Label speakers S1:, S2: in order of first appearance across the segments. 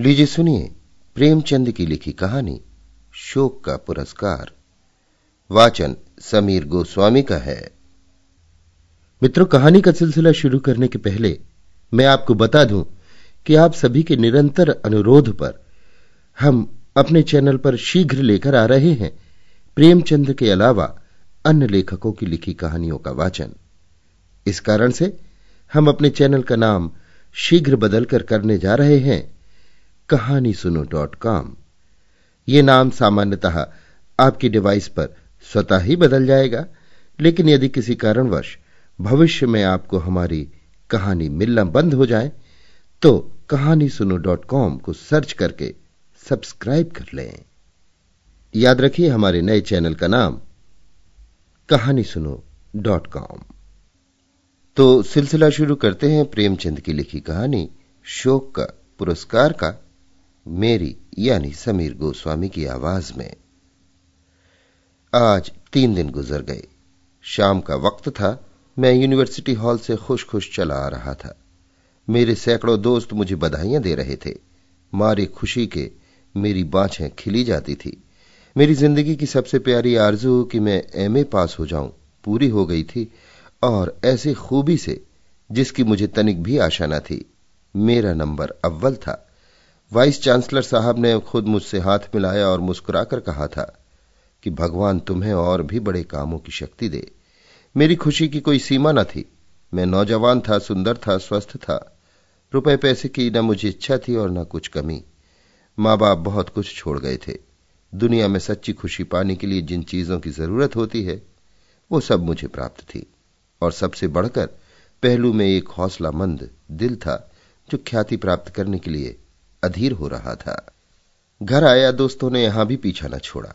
S1: लीजिए सुनिए प्रेमचंद की लिखी कहानी शोक का पुरस्कार। वाचन समीर गोस्वामी का है। मित्रों, कहानी का सिलसिला शुरू करने के पहले मैं आपको बता दूँ कि आप सभी के निरंतर अनुरोध पर हम अपने चैनल पर शीघ्र लेकर आ रहे हैं प्रेमचंद के अलावा अन्य लेखकों की लिखी कहानियों का वाचन। इस कारण से हम अपने चैनल का नाम शीघ्र बदलकर करने जा रहे हैं। कहानी सुनो डॉट कॉम। ये नाम सामान्यतः आपकी डिवाइस पर स्वतः ही बदल जाएगा, लेकिन यदि किसी कारणवश भविष्य में आपको हमारी कहानी मिलना बंद हो जाए तो कहानी सुनो डॉट कॉम को सर्च करके सब्सक्राइब कर लें। याद रखिए, हमारे नए चैनल का नाम कहानी सुनो डॉट कॉम। तो सिलसिला शुरू करते हैं प्रेमचंद की लिखी कहानी, शोक का पुरस्कार का मेरी, यानी समीर गोस्वामी की आवाज़ में। आज तीन दिन गुजर गए। शाम का वक्त था। मैं यूनिवर्सिटी हॉल से खुश खुश चला आ रहा था। मेरे सैकड़ों दोस्त मुझे बधाइयाँ दे रहे थे। मारे खुशी के मेरी बाछें खिली जाती थी। मेरी ज़िंदगी की सबसे प्यारी आरज़ू कि मैं एमए पास हो जाऊँ, पूरी हो गई थी। और ऐसी खूबी से, जिसकी मुझे तनिक भी आशा न थी। मेरा नंबर अव्वल था। वाइस चांसलर साहब ने खुद मुझसे हाथ मिलाया और मुस्कुराकर कहा था कि भगवान तुम्हें और भी बड़े कामों की शक्ति दे। मेरी खुशी की कोई सीमा न थी। मैं नौजवान था, सुंदर था, स्वस्थ था। रुपए पैसे की न मुझे इच्छा थी और न कुछ कमी। माँ बाप बहुत कुछ छोड़ गए थे। दुनिया में सच्ची खुशी पाने के लिए जिन चीज़ों की ज़रूरत होती है, वो सब मुझे प्राप्त थी। और सबसे बढ़कर, पहलू में एक हौसलामंद दिल था, जो ख्याति प्राप्त करने के लिए अधीर हो रहा था। घर आया, दोस्तों ने यहाँ भी पीछा न छोड़ा।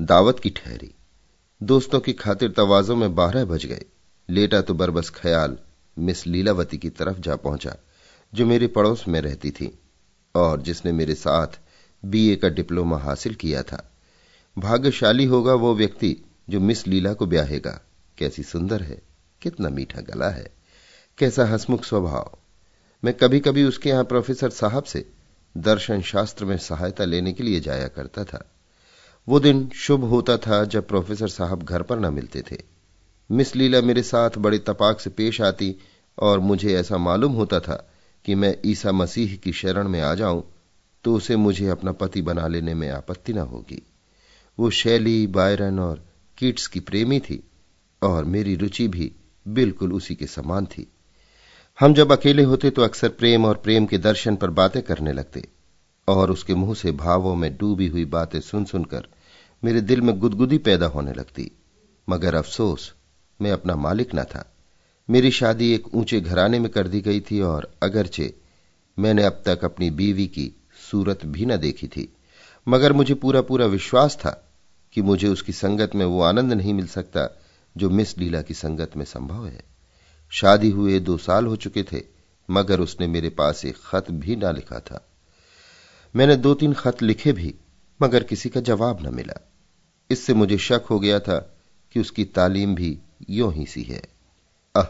S1: दावत की ठहरी। दोस्तों की खातिर तवाजों में बारह बज गए। लेटा तो बरबस ख्याल मिस लीलावती की तरफ़ जा पहुँचा, जो मेरे पड़ोस में रहती थी, और जिसने मेरे साथ बीए का डिप्लोमा हासिल किया था। भाग्यशाली होगा वो व्यक्ति जो मिस लीला को ब्याहेगा। कैसी सुंदर है, कितना मीठा गला है, कैसा हसमुख स्वभाव। मैं कभी कभी उसके यहाँ प्रोफेसर साहब से दर्शन शास्त्र में सहायता लेने के लिए जाया करता था। वो दिन शुभ होता था जब प्रोफेसर साहब घर पर न मिलते थे। मिस लीला मेरे साथ बड़े तपाक से पेश आती और मुझे ऐसा मालूम होता था कि मैं ईसा मसीह की शरण में आ जाऊँ तो उसे मुझे अपना पति बना लेने में आपत्ति न होगी। वो शैली, बायरन और कीट्स की प्रेमी थी और मेरी रुचि भी बिल्कुल उसी के समान थी। हम जब अकेले होते तो अक्सर प्रेम और प्रेम के दर्शन पर बातें करने लगते, और उसके मुँह से भावों में डूबी हुई बातें सुन सुनकर मेरे दिल में गुदगुदी पैदा होने लगती। मगर अफसोस, मैं अपना मालिक न था। मेरी शादी एक ऊँचे घराने में कर दी गई थी, और अगरचे मैंने अब तक अपनी बीवी की सूरत भी न देखी थी। मगर मुझे पूरा पूरा विश्वास था कि मुझे उसकी संगत में वो आनंद नहीं मिल सकता जो मिस लीला की संगत में संभव है। शादी हुए दो साल हो चुके थे, मगर उसने मेरे पास एक खत भी ना लिखा था। मैंने दो तीन खत लिखे भी, मगर किसी का जवाब न मिला। इससे मुझे शक हो गया था कि उसकी तालीम भी यो ही सी है। अह,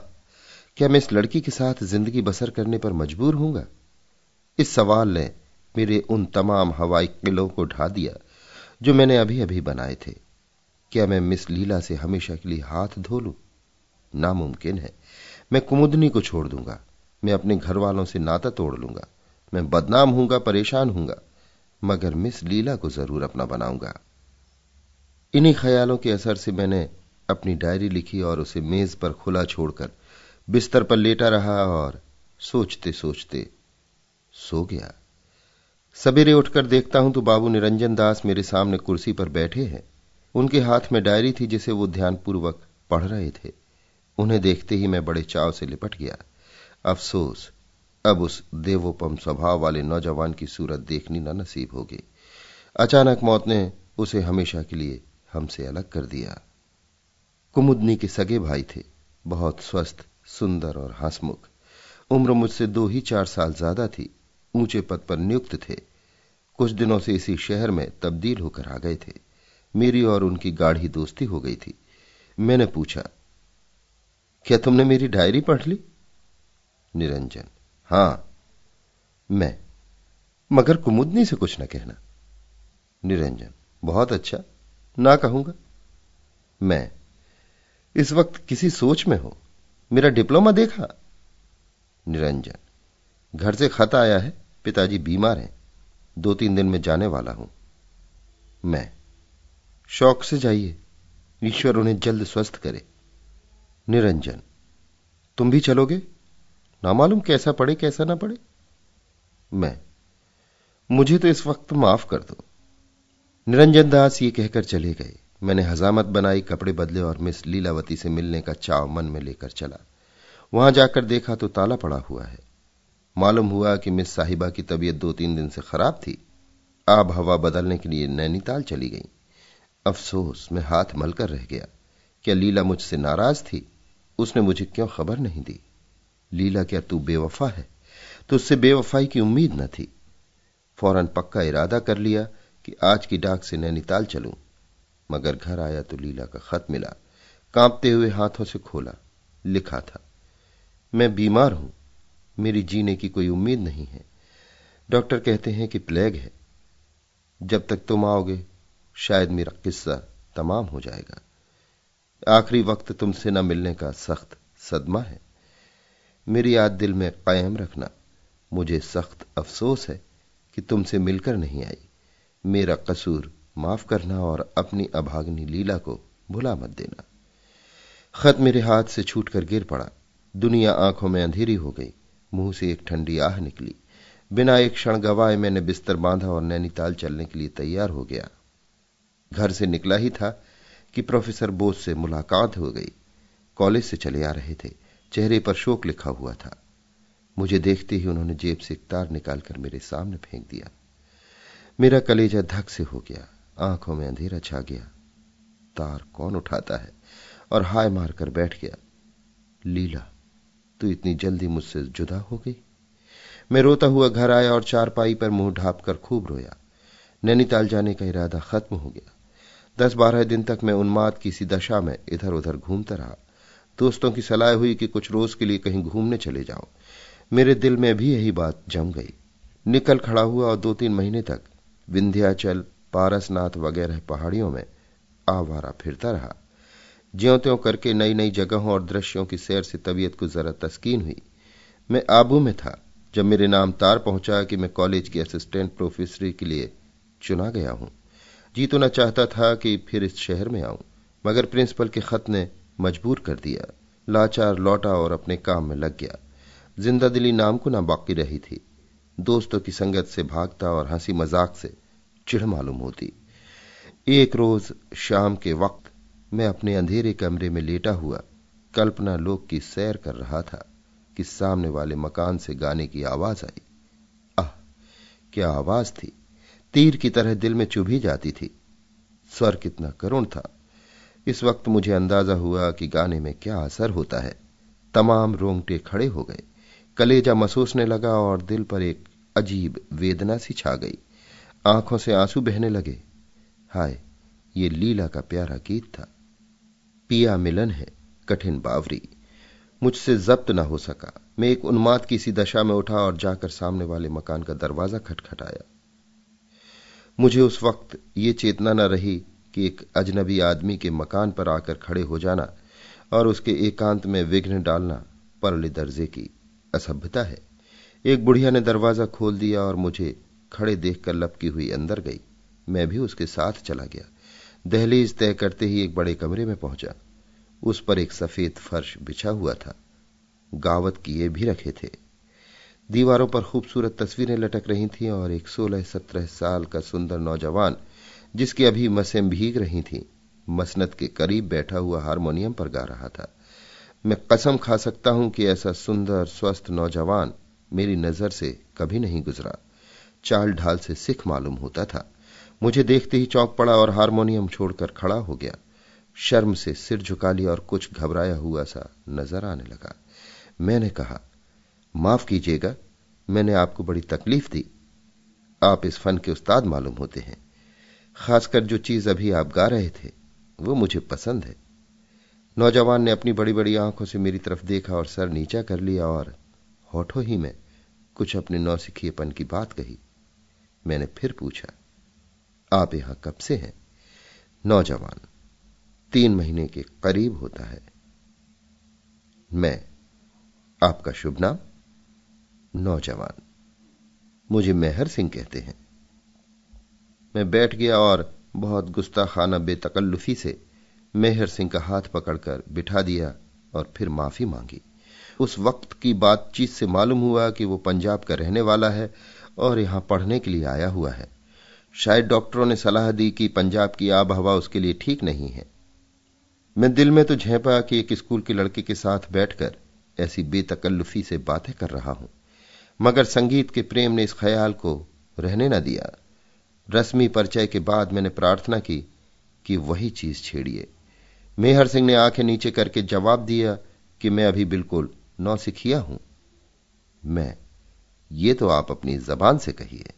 S1: क्या मैं इस लड़की के साथ ज़िंदगी बसर करने पर मजबूर हूँगा इस सवाल ने मेरे उन तमाम हवाई किलों को ढा दिया, जो मैंने अभी अभी बनाए थे। क्या मैं मिस लीला से हमेशा के लिए हाथ धो लू? नामुमकिन है। मैं कुमुदनी को छोड़ दूँगा। मैं अपने घर वालों से नाता तोड़ लूँगा। मैं बदनाम हूँगा परेशान हूँगा मगर मिस लीला को ज़रूर अपना बनाऊँगा। इन्हीं ख्यालों के असर से मैंने अपनी डायरी लिखी और उसे मेज पर खुला छोड़कर बिस्तर पर लेटा रहा और सोचते सोचते सो गया। सवेरे उठकर देखता हूँ तो बाबू निरंजन दास मेरे सामने कुर्सी पर बैठे हैं। उनके हाथ में डायरी थी जिसे वो ध्यानपूर्वक पढ़ रहे थे। उन्हें देखते ही मैं बड़े चाव से लिपट गया। अफसोस, अब उस देवोपम स्वभाव वाले नौजवान की सूरत देखनी न नसीब होगी। अचानक मौत ने उसे हमेशा के लिए हमसे अलग कर दिया। कुमुदनी के सगे भाई थे, बहुत स्वस्थ, सुंदर और हंसमुख। उम्र मुझसे दो ही चार साल ज़्यादा थी, ऊँचे पद पर नियुक्त थे। कुछ दिनों से इसी शहर में तब्दील होकर आ गए थे। मेरी और उनकी गाढ़ी दोस्ती हो गई थी। मैंने पूछा क्या तुमने मेरी डायरी पढ़ ली? निरंजन। हाँ, मैं। मगर कुमुदनी से कुछ न कहना। निरंजन। बहुत अच्छा। ना कहूँगा। मैं। इस वक्त किसी सोच में हो। मेरा डिप्लोमा देखा। निरंजन। घर से खत आया है। पिताजी बीमार हैं। दो तीन दिन में जाने वाला हूँ। मैं। शौक से जाइए। ईश्वर उन्हें जल्द स्वस्थ करे। निरंजन, तुम भी चलोगे? ना मालूम कैसा पड़े, कैसा ना पड़े। मैं, मुझे तो इस वक्त माफ़ कर दो। निरंजन दास ये कहकर चले गए। मैंने हजामत बनाई, कपड़े बदले और मिस लीलावती से मिलने का चाव मन में लेकर चला। वहाँ जाकर देखा तो ताला पड़ा हुआ है। मालूम हुआ कि मिस साहिबा की तबीयत दो तीन दिन से खराब थी। आब हवा बदलने के लिए नैनीताल चली गई। अफसोस, मैं हाथ मलकर रह गया। क्या लीला मुझसे नाराज़ थी? उसने मुझे क्यों खबर नहीं दी? लीला, क्या तू बेवफा है? तो उससे बेवफाई की उम्मीद न थी। फ़ौरन पक्का इरादा कर लिया कि आज की डाक से नैनीताल चलूँ। मगर घर आया तो लीला का खत मिला। कांपते हुए हाथों से खोला। लिखा था, मैं बीमार हूँ। मेरी जीने की कोई उम्मीद नहीं है। डॉक्टर कहते हैं कि प्लेग है। जब तक तुम आओगे, शायद मेरा किस्सा तमाम हो जाएगा। आखिरी वक्त तुमसे न मिलने का सख्त सदमा है। मेरी याद दिल में कायम रखना। मुझे सख्त अफसोस है कि तुमसे मिलकर नहीं आई। मेरा कसूर माफ़ करना और अपनी अभागनी लीला को भुला मत देना। खत मेरे हाथ से छूटकर गिर पड़ा। दुनिया आँखों में अंधेरी हो गई। मुँह से एक ठंडी आह निकली। बिना एक क्षण गवाए मैंने बिस्तर बांधा और नैनीताल चलने के लिए तैयार हो गया। घर से निकला ही था। कि प्रोफेसर बोस से मुलाकात हो गई। कॉलेज से चले आ रहे थे। चेहरे पर शोक लिखा हुआ था। मुझे देखते ही उन्होंने जेब से एक तार निकालकर मेरे सामने फेंक दिया। मेरा कलेजा धक से हो गया। आँखों में अंधेरा छा गया। तार कौन उठाता है? और हाय मारकर बैठ गया। लीला, तू इतनी जल्दी मुझसे जुदा हो गई? मैं रोता हुआ घर आया और चारपाई पर मुँह ढाप कर खूब रोया। नैनीताल जाने का इरादा खत्म हो गया। दस बारह दिन तक मैं उन्माद की सी दशा में इधर उधर घूमता रहा। दोस्तों की सलाह हुई कि कुछ रोज के लिए कहीं घूमने चले जाओ मेरे दिल में भी यही बात जम गई। निकल खड़ा हुआ और दो तीन महीने तक विंध्याचल, पारसनाथ वगैरह पहाड़ियों में आवारा फिरता रहा। ज्यो त्यों करके नई नई जगहों और दृश्यों की सैर से तबीयत को जरा तस्कीन हुई। मैं आबू में था, जब मेरे नाम तार पहुँचा कि मैं कॉलेज की असिस्टेंट प्रोफेसरी के लिए चुना गया हूँ। जी तो न चाहता था कि फिर इस शहर में आऊँ, मगर प्रिंसिपल के खत ने मजबूर कर दिया। लाचार लौटा और अपने काम में लग गया। ज़िंदा दिली नाम को ना बाकी रही थी। दोस्तों की संगत से भागता और हँसी मज़ाक से चिढ़ मालूम होती। एक रोज शाम के वक्त मैं अपने अंधेरे कमरे में लेटा हुआ कल्पना लोक की सैर कर रहा था कि सामने वाले मकान से गाने की आवाज़ आई। आह, क्या आवाज़ थी? तीर की तरह दिल में चुभी जाती थी। स्वर कितना करुण था। इस वक्त मुझे अंदाज़ा हुआ कि गाने में क्या असर होता है। तमाम रोंगटे खड़े हो गए। कलेजा महसूसने लगा और दिल पर एक अजीब वेदना सी छा गई। आँखों से आँसू बहने लगे। हाय, ये लीला का प्यारा गीत था। पिया मिलन है, कठिन बावरी। मुझसे जब्त न हो सका। मैं एक उन्माद की सी दशा में उठा और जाकर सामने वाले मकान का दरवाज़ा खटखटाया। मुझे उस वक्त ये चेतना न रही कि एक अजनबी आदमी के मकान पर आकर खड़े हो जाना और उसके एकांत में विघ्न डालना परले दर्जे की असभ्यता है। एक बुढ़िया ने दरवाज़ा खोल दिया और मुझे खड़े देखकर लपकी हुई अंदर गई। मैं भी उसके साथ चला गया। दहलीज तय करते ही एक बड़े कमरे में पहुँचा। उस पर एक सफ़ेद फर्श बिछा हुआ था। गावत किए भी रखे थे। दीवारों पर खूबसूरत तस्वीरें लटक रही थीं और एक सोलह सत्रह साल का सुंदर नौजवान, जिसकी अभी मसें भीग रही थीं मसनत के करीब बैठा हुआ हारमोनियम पर गा रहा था। मैं कसम खा सकता हूँ कि ऐसा सुंदर, स्वस्थ नौजवान मेरी नज़र से कभी नहीं गुजरा। चाल ढाल से सिख मालूम होता था। मुझे देखते ही चौंक पड़ा और हारमोनियम छोड़कर खड़ा हो गया। शर्म से सिर झुका लिया और कुछ घबराया हुआ सा नज़र आने लगा। मैंने कहा माफ़ कीजिएगा, मैंने आपको बड़ी तकलीफ़ दी। आप इस फन के उस्ताद मालूम होते हैं। खासकर जो चीज़ अभी आप गा रहे थे, वो मुझे पसंद है। नौजवान ने अपनी बड़ी बड़ी आँखों से मेरी तरफ़ देखा और सर नीचा कर लिया और, होठों ही में, कुछ अपने नौसिखिएपन की बात कही। मैंने फिर पूछा, आप यहाँ कब से हैं? नौजवान, तीन महीने के करीब होता है। मैं, आपका शुभ नाम? नौजवान। मुझे मेहर सिंह कहते हैं। मैं बैठ गया और बहुत गुस्ताखाना, बेतकल्लुफी से मेहर सिंह का हाथ पकड़कर बिठा दिया और फिर माफ़ी मांगी। उस वक्त की बातचीत से मालूम हुआ कि वो पंजाब का रहने वाला है और यहाँ पढ़ने के लिए आया हुआ है। शायद डॉक्टरों ने सलाह दी कि पंजाब की आब हवा उसके लिए ठीक नहीं है। मैं दिल में तो झेपा कि एक स्कूल के लड़के के साथ बैठकर ऐसी बेतकल्लुफी से बातें कर रहा हूँ। मगर संगीत के प्रेम ने इस ख्याल को रहने न दिया। रस्मी परिचय के बाद मैंने प्रार्थना की कि वही चीज़ छेड़िए। मेहर सिंह ने आँखें नीचे करके जवाब दिया कि मैं अभी बिल्कुल नौसिखिया हूँ। मैं, ये तो आप अपनी जबान से कहिए।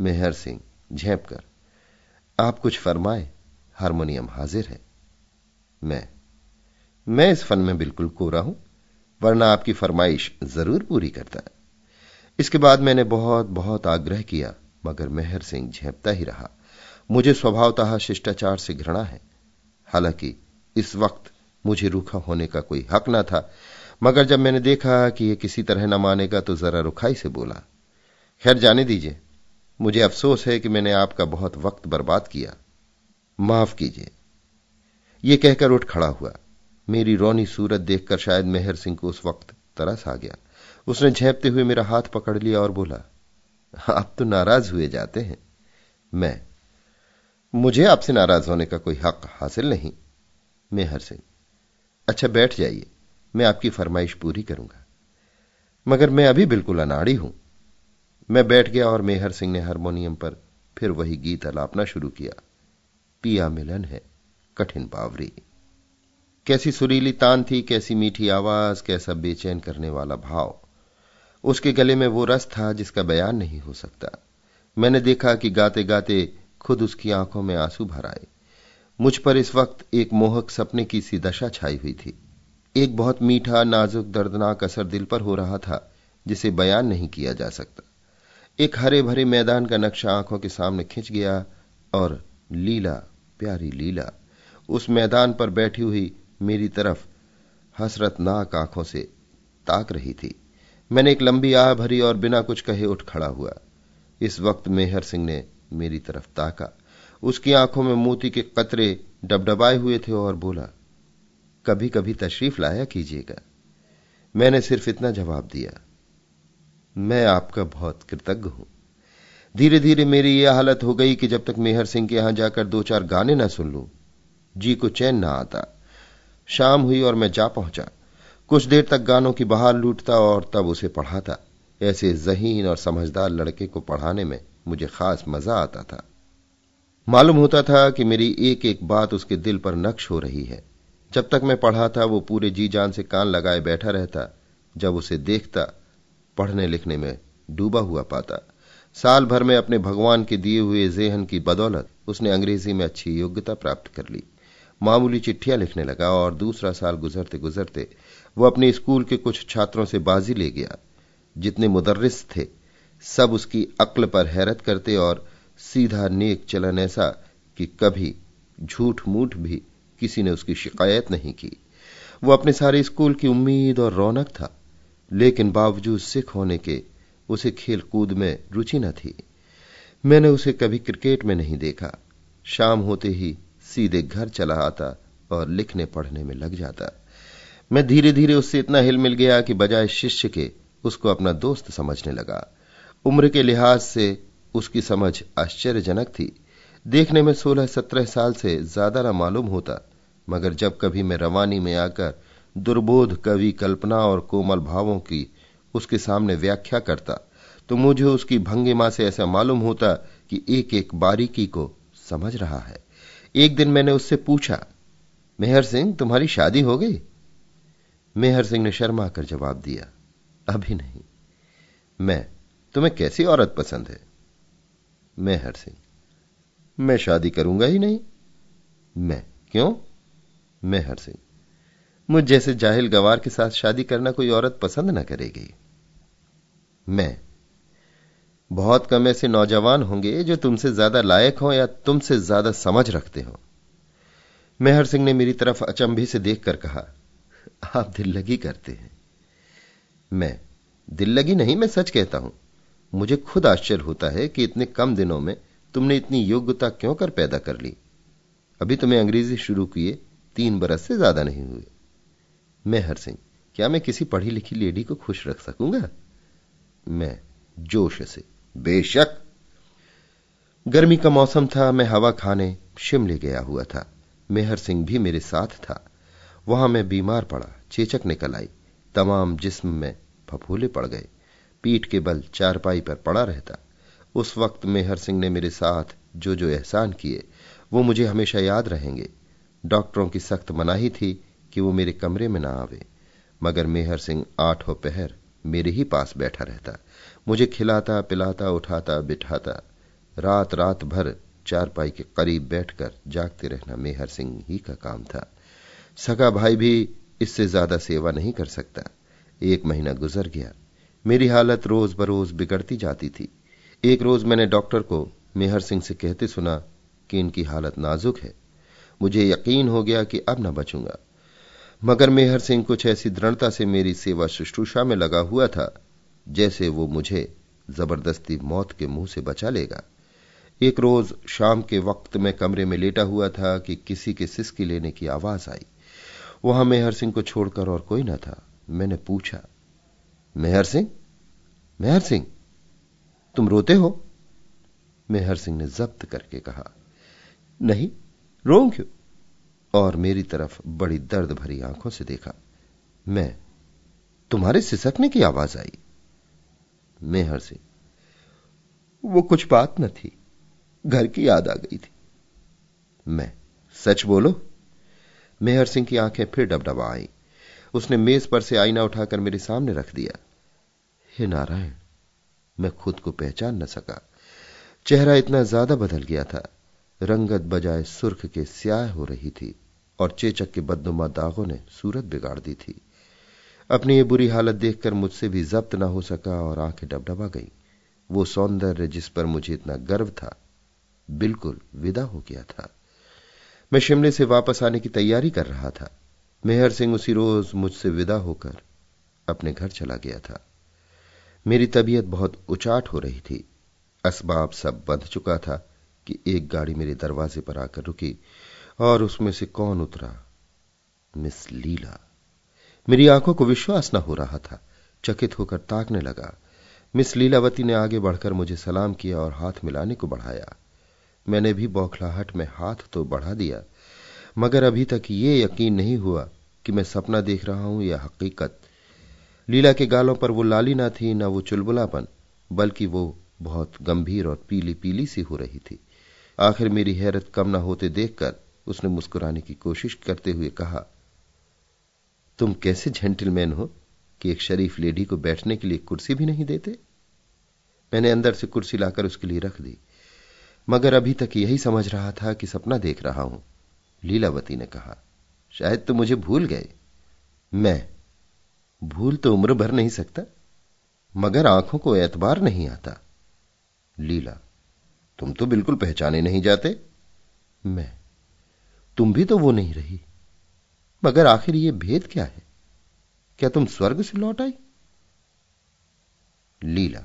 S1: मेहर सिंह झेप कर, आप कुछ फरमाए, हारमोनियम हाजिर है। मैं मैं इस फन में बिल्कुल कोरा हूँ। वरना आपकी फरमाइश ज़रूर पूरी करता है। इसके बाद मैंने बहुत बहुत आग्रह किया, मगर मेहर सिंह झेपता ही रहा। मुझे स्वभावतः शिष्टाचार से घृणा है। हालाँकि इस वक्त मुझे रूखा होने का कोई हक न था, मगर जब मैंने देखा कि यह किसी तरह न मानेगा तो जरा रुखाई से बोला, खैर, जाने दीजिए। मुझे अफसोस है कि मैंने आपका बहुत वक्त बर्बाद किया। माफ़ कीजिए। ये कहकर उठ खड़ा हुआ। मेरी रोनी सूरत देखकर शायद मेहर सिंह को उस वक्त तरस आ गया। उसने झेपते हुए मेरा हाथ पकड़ लिया और बोला, आप तो नाराज़ हुए जाते हैं। मैं, मुझे आपसे नाराज़ होने का कोई हक हासिल नहीं, मेहर सिंह। अच्छा बैठ जाइए, मैं आपकी फरमाइश पूरी करूँगा। मगर मैं अभी बिल्कुल अनाड़ी हूँ। मैं बैठ गया और मेहर सिंह ने हारमोनियम पर फिर वही गीत अलापना शुरू किया। पिया मिलन है, कठिन बावरी। कैसी सुरीली तान थी, कैसी मीठी आवाज़, कैसा बेचैन करने वाला भाव। उसके गले में वो रस था जिसका बयान नहीं हो सकता। मैंने देखा कि गाते गाते खुद उसकी आँखों में आँसू भर आए। मुझ पर इस वक्त एक मोहक सपने की सी दशा छाई हुई थी। एक बहुत मीठा, नाजुक, दर्दनाक असर दिल पर हो रहा था, जिसे बयान नहीं किया जा सकता। एक हरे भरे मैदान का नक्शा आँखों के सामने खिंच गया और लीला, प्यारी लीला, उस मैदान पर बैठी हुई मेरी तरफ़ हसरतनाक आँखों से ताक रही थी। मैंने एक लंबी आह भरी और बिना कुछ कहे उठ खड़ा हुआ। इस वक्त मेहर सिंह ने मेरी तरफ़ ताका। उसकी आँखों में मोती के कतरे डबडबाए हुए थे और बोला कभी कभी तशरीफ़ लाया कीजिएगा। मैंने सिर्फ़ इतना जवाब दिया, मैं आपका बहुत कृतज्ञ हूँ। धीरे धीरे मेरी यह हालत हो गई कि जब तक मेहर सिंह के यहाँ जाकर दो चार गाने ना सुन लूँ, जी को चैन ना आता। शाम हुई और मैं जा पहुँचा। कुछ देर तक गानों की बहार लूटता और तब उसे पढ़ाता। ऐसे जहीन और समझदार लड़के को पढ़ाने में मुझे खास मज़ा आता था। मालूम होता था कि मेरी एक एक बात उसके दिल पर नक्श हो रही है। जब तक मैं पढ़ा था वो पूरे जी जान से कान लगाए बैठा रहता। जब उसे देखता, पढ़ने लिखने में डूबा हुआ पाता। साल भर में अपने भगवान के दिए हुए जेहन की बदौलत उसने अंग्रेज़ी में अच्छी योग्यता प्राप्त कर ली। मामूली चिट्ठियाँ लिखने लगा और दूसरा साल गुजरते गुजरते वो अपने स्कूल के कुछ छात्रों से बाजी ले गया। जितने मुदर्रिस थे, सब उसकी अक्ल पर हैरत करते और सीधा नेक चलन ऐसा कि कभी झूठ मूठ भी किसी ने उसकी शिकायत नहीं की। वो अपने सारे स्कूल की उम्मीद और रौनक था, लेकिन बावजूद सिख होने के उसे खेल कूद में रुचि न थी। मैंने उसे कभी क्रिकेट में नहीं देखा। शाम होते ही सीधे घर चला आता और लिखने पढ़ने में लग जाता। मैं धीरे धीरे उससे इतना हिल मिल गया कि बजाय शिष्य के उसको अपना दोस्त समझने लगा। उम्र के लिहाज से उसकी समझ आश्चर्यजनक थी। देखने में सोलह सत्रह साल से ज़्यादा न मालूम होता, मगर जब कभी मैं रवानी में आकर दुर्बोध कवि कल्पना और कोमल भावों की उसके सामने व्याख्या करता तो मुझे उसकी भंगिमा से ऐसा मालूम होता कि एक एक बारीकी को समझ रहा है। एक दिन मैंने उससे पूछा, मेहर सिंह, तुम्हारी शादी हो गई? मेहर सिंह ने शर्मा कर जवाब दिया, अभी नहीं। मैं, तुम्हें कैसी औरत पसंद है? मेहर सिंह, मैं शादी करूँगा ही नहीं। मैं? क्यों? मेहर सिंह, मुझ जैसे जाहिल गवार के साथ शादी करना कोई औरत पसंद ना करेगी। मैं? बहुत कम ऐसे नौजवान होंगे जो तुमसे ज़्यादा लायक हो या तुमसे ज़्यादा समझ रखते हो। मेहर सिंह ने मेरी तरफ़ अचंभे से देखकर कहा, आप दिल लगी करते हैं। मैं, दिल लगी नहीं, मैं सच कहता हूँ। मुझे खुद आश्चर्य होता है कि इतने कम दिनों में तुमने इतनी योग्यता क्यों कर पैदा कर ली? अभी तुम्हें अंग्रेज़ी शुरू किए, तीन बरस से ज़्यादा नहीं हुए। मैं हर सिंह, क्या मैं किसी पढ़ी लिखी लेडी को खुश रख सकूँगा? मैं, जोश से बेशक। गर्मी का मौसम था, मैं हवा खाने शिमले गया हुआ था। मेहर सिंह भी मेरे साथ था। वहाँ मैं बीमार पड़ा, चेचक निकल आई। तमाम जिस्म में फफूले पड़ गए। पीठ के बल चारपाई पर पड़ा रहता। उस वक्त मेहर सिंह ने मेरे साथ जो जो एहसान किए, वो मुझे हमेशा याद रहेंगे। डॉक्टरों की सख्त मनाही थी कि वो मेरे कमरे में ना आवे। मगर मेहर सिंह आठों पहर मेरे ही पास बैठा रहता। मुझे खिलाता, पिलाता, उठाता, बिठाता। रात रात भर चारपाई के करीब बैठकर जागते रहना मेहर सिंह ही का काम था। सगा भाई भी इससे ज़्यादा सेवा नहीं कर सकता। एक महीना गुजर गया। मेरी हालत रोज बरोज बिगड़ती जाती थी। एक रोज मैंने डॉक्टर को मेहर सिंह से कहते सुना कि इनकी हालत नाजुक है। मुझे यकीन हो गया कि अब न बचूँगा। मगर मेहर सिंह कुछ ऐसी दृढ़ता से मेरी सेवा शुश्रूषा में लगा हुआ था जैसे वो मुझे ज़बरदस्ती मौत के मुँह से बचा लेगा। एक रोज शाम के वक्त में कमरे में लेटा हुआ था कि किसी के सिसकी लेने की आवाज़ आई। वहाँ मेहर सिंह को छोड़कर और कोई न था। मैंने पूछा, मेहर सिंह? मेहर सिंह, तुम रोते हो? मेहर सिंह ने जब्त करके कहा, नहीं रो क्यों? और मेरी तरफ़ बड़ी दर्द भरी आँखों से देखा। मैं, तुम्हारे सिसकने की आवाज़ आई? मेहर सिंह वो कुछ बात न थी। घर की याद आ गई थी। मैं सच बोलो? मेहर सिंह की आँखें फिर डबडबा आई उसने मेज पर से आईना उठाकर मेरे सामने रख दिया। हे नारायण मैं खुद को पहचान न सका। चेहरा इतना ज़्यादा बदल गया था। रंगत बजाय सुर्ख के स्याह हो रही थी और चेचक के बदनुमा दागों ने सूरत बिगाड़ दी थी। अपनी ये बुरी हालत देखकर मुझसे भी जब्त न हो सका और आँखें डबडबा गई। वो सौंदर्य जिस पर मुझे इतना गर्व था, बिल्कुल विदा हो गया था। मैं शिमले से वापस आने की तैयारी कर रहा था। मेहर सिंह उसी रोज मुझसे विदा होकर अपने घर चला गया था। मेरी तबीयत बहुत उचाट हो रही थी। असबाब सब बंध चुका था कि एक गाड़ी मेरे दरवाजे पर आकर रुकी और उसमें से कौन उतरा? मिस लीला। मेरी आँखों को विश्वास न हो रहा था। चकित होकर ताकने लगा। मिस लीलावती ने आगे बढ़कर मुझे सलाम किया और हाथ मिलाने को बढ़ाया। मैंने भी बौखलाहट में हाथ तो बढ़ा दिया, मगर अभी तक ये यकीन नहीं हुआ कि मैं सपना देख रहा हूँ या हकीकत। लीला के गालों पर वो लाली ना थी, ना वो चुलबुलापन, बल्कि वो बहुत गंभीर और पीली पीली सी हो रही थी। आखिर मेरी हैरत कम न होते देखकर उसने मुस्कुराने की कोशिश करते हुए कहा तुम कैसे जेंटलमैन हो कि एक शरीफ लेडी को बैठने के लिए कुर्सी भी नहीं देते? मैंने अंदर से कुर्सी लाकर उसके लिए रख दी। मगर अभी तक यही समझ रहा था कि सपना देख रहा हूँ, लीलावती ने कहा। शायद तो मुझे भूल गए। मैं? भूल तो उम्र भर नहीं सकता, मगर आँखों को एतबार नहीं आता। लीला, तुम तो बिल्कुल पहचाने नहीं जाते। मैं? तुम भी तो वो नहीं रही। मगर आखिर यह भेद क्या है? क्या तुम स्वर्ग से लौट आई? लीला,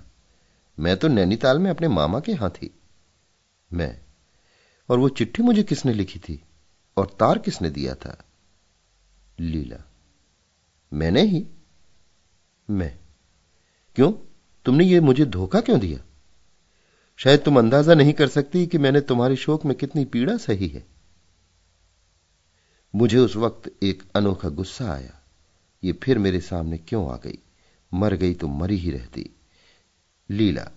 S1: मैं तो नैनीताल में अपने मामा के यहाँ थी। मैं, और वो चिट्ठी मुझे किसने लिखी थी? और तार किसने दिया था? लीला, मैंने ही। मैं, क्यों? तुमने ये मुझे धोखा क्यों दिया? शायद तुम अंदाज़ा नहीं कर सकती कि मैंने तुम्हारे शोक में कितनी पीड़ा सही है। मुझे उस वक्त एक अनोखा गुस्सा आया। ये फिर मेरे सामने क्यों आ गई? मर गई तो मरी ही रहती। लीला,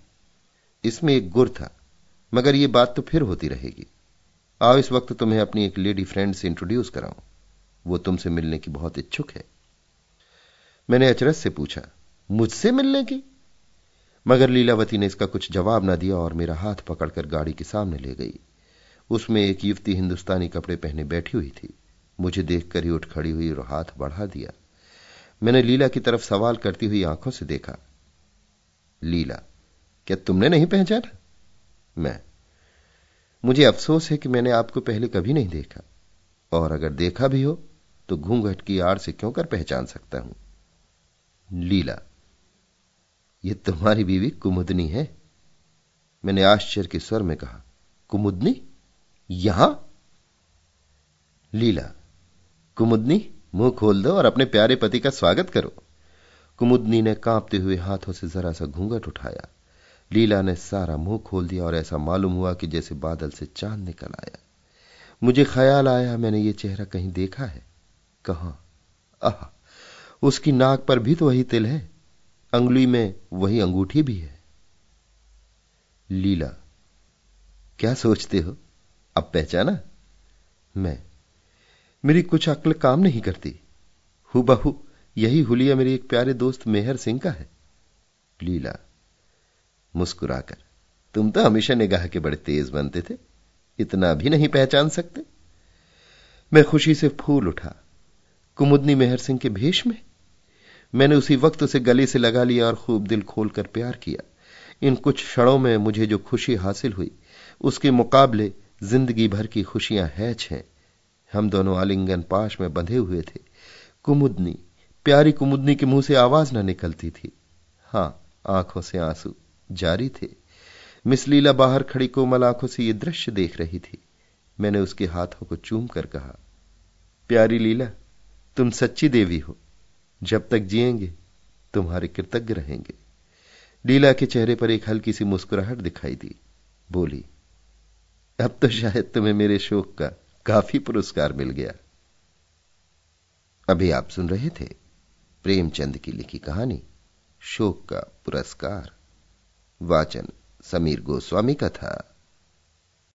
S1: इसमें एक गुर था, मगर ये बात तो फिर होती रहेगी। आओ इस वक्त तुम्हें अपनी एक लेडी फ्रेंड से इंट्रोड्यूस कराऊं। वो तुमसे मिलने की बहुत इच्छुक है। मैंने अचरज से पूछा, मुझसे मिलने की? मगर लीलावती ने इसका कुछ जवाब ना दिया और मेरा हाथ पकड़कर गाड़ी के सामने ले गई। उसमें एक युवती हिंदुस्तानी कपड़े पहने बैठी हुई थी। मुझे देखकर ही उठ खड़ी हुई और हाथ बढ़ा दिया। मैंने लीला की तरफ़ सवाल करती हुई आँखों से देखा। लीला, क्या तुमने नहीं पहचाना? मैं। मुझे अफसोस है कि मैंने आपको पहले कभी नहीं देखा। और अगर देखा भी हो तो घूंघट की आड़ से क्यों कर पहचान सकता हूँ? लीला, ये तुम्हारी बीवी कुमुदनी है? मैंने आश्चर्य के स्वर में कहा, कुमुदनी? यहाँ? लीला कुमुदनी, मुँह खोल दो और अपने प्यारे पति का स्वागत करो। कुमुदनी ने कांपते हुए हाथों से जरा सा घूंघट उठाया। लीला ने सारा मुँह खोल दिया और ऐसा मालूम हुआ कि जैसे बादल से चाँद निकल आया। मुझे ख्याल आया, मैंने ये चेहरा कहीं देखा है। कहा? आह, उसकी नाक पर भी तो वही तिल है। अंगुली में वही अंगूठी भी है। लीला, क्या सोचते हो? अब पहचाना? मैं मेरी कुछ अक्ल काम नहीं करती। हु बहु यही हुलिया मेरे एक प्यारे दोस्त मेहर सिंह का है। लीला, मुस्कुराकर, तुम तो हमेशा निगाह के बड़े तेज बनते थे। इतना भी नहीं पहचान सकते। मैं खुशी से फूल उठा। कुमुदनी मेहर सिंह के भेष में? मैंने उसी वक्त उसे गले से लगा लिया और खूब दिल खोलकर प्यार किया। इन कुछ क्षणों में मुझे जो खुशी हासिल हुई, उसके मुकाबले ज़िंदगी भर की खुशियाँ हैच हैं। हम दोनों आलिंगन पाश में बंधे हुए थे। कुमुदनी, प्यारी कुमुदनी के मुँह से आवाज़ न निकलती थी। हाँ, आँखों से आँसू जारी थे। मिस लीला बाहर खड़ी कोमल आँखों से यह दृश्य देख रही थी। मैंने उसके हाथों को चूम कर कहा, प्यारी लीला, तुम सच्ची देवी हो। जब तक जिएँगे, तुम्हारे कृतज्ञ रहेंगे। लीला के चेहरे पर एक हल्की सी मुस्कुराहट दिखाई दी। बोली, अब तो शायद तुम्हें मेरे शोक का काफ़ी पुरस्कार मिल गया। अभी आप सुन रहे थे प्रेमचंद की लिखी कहानी, शोक का पुरस्कार। वाचन समीर गोस्वामी का था।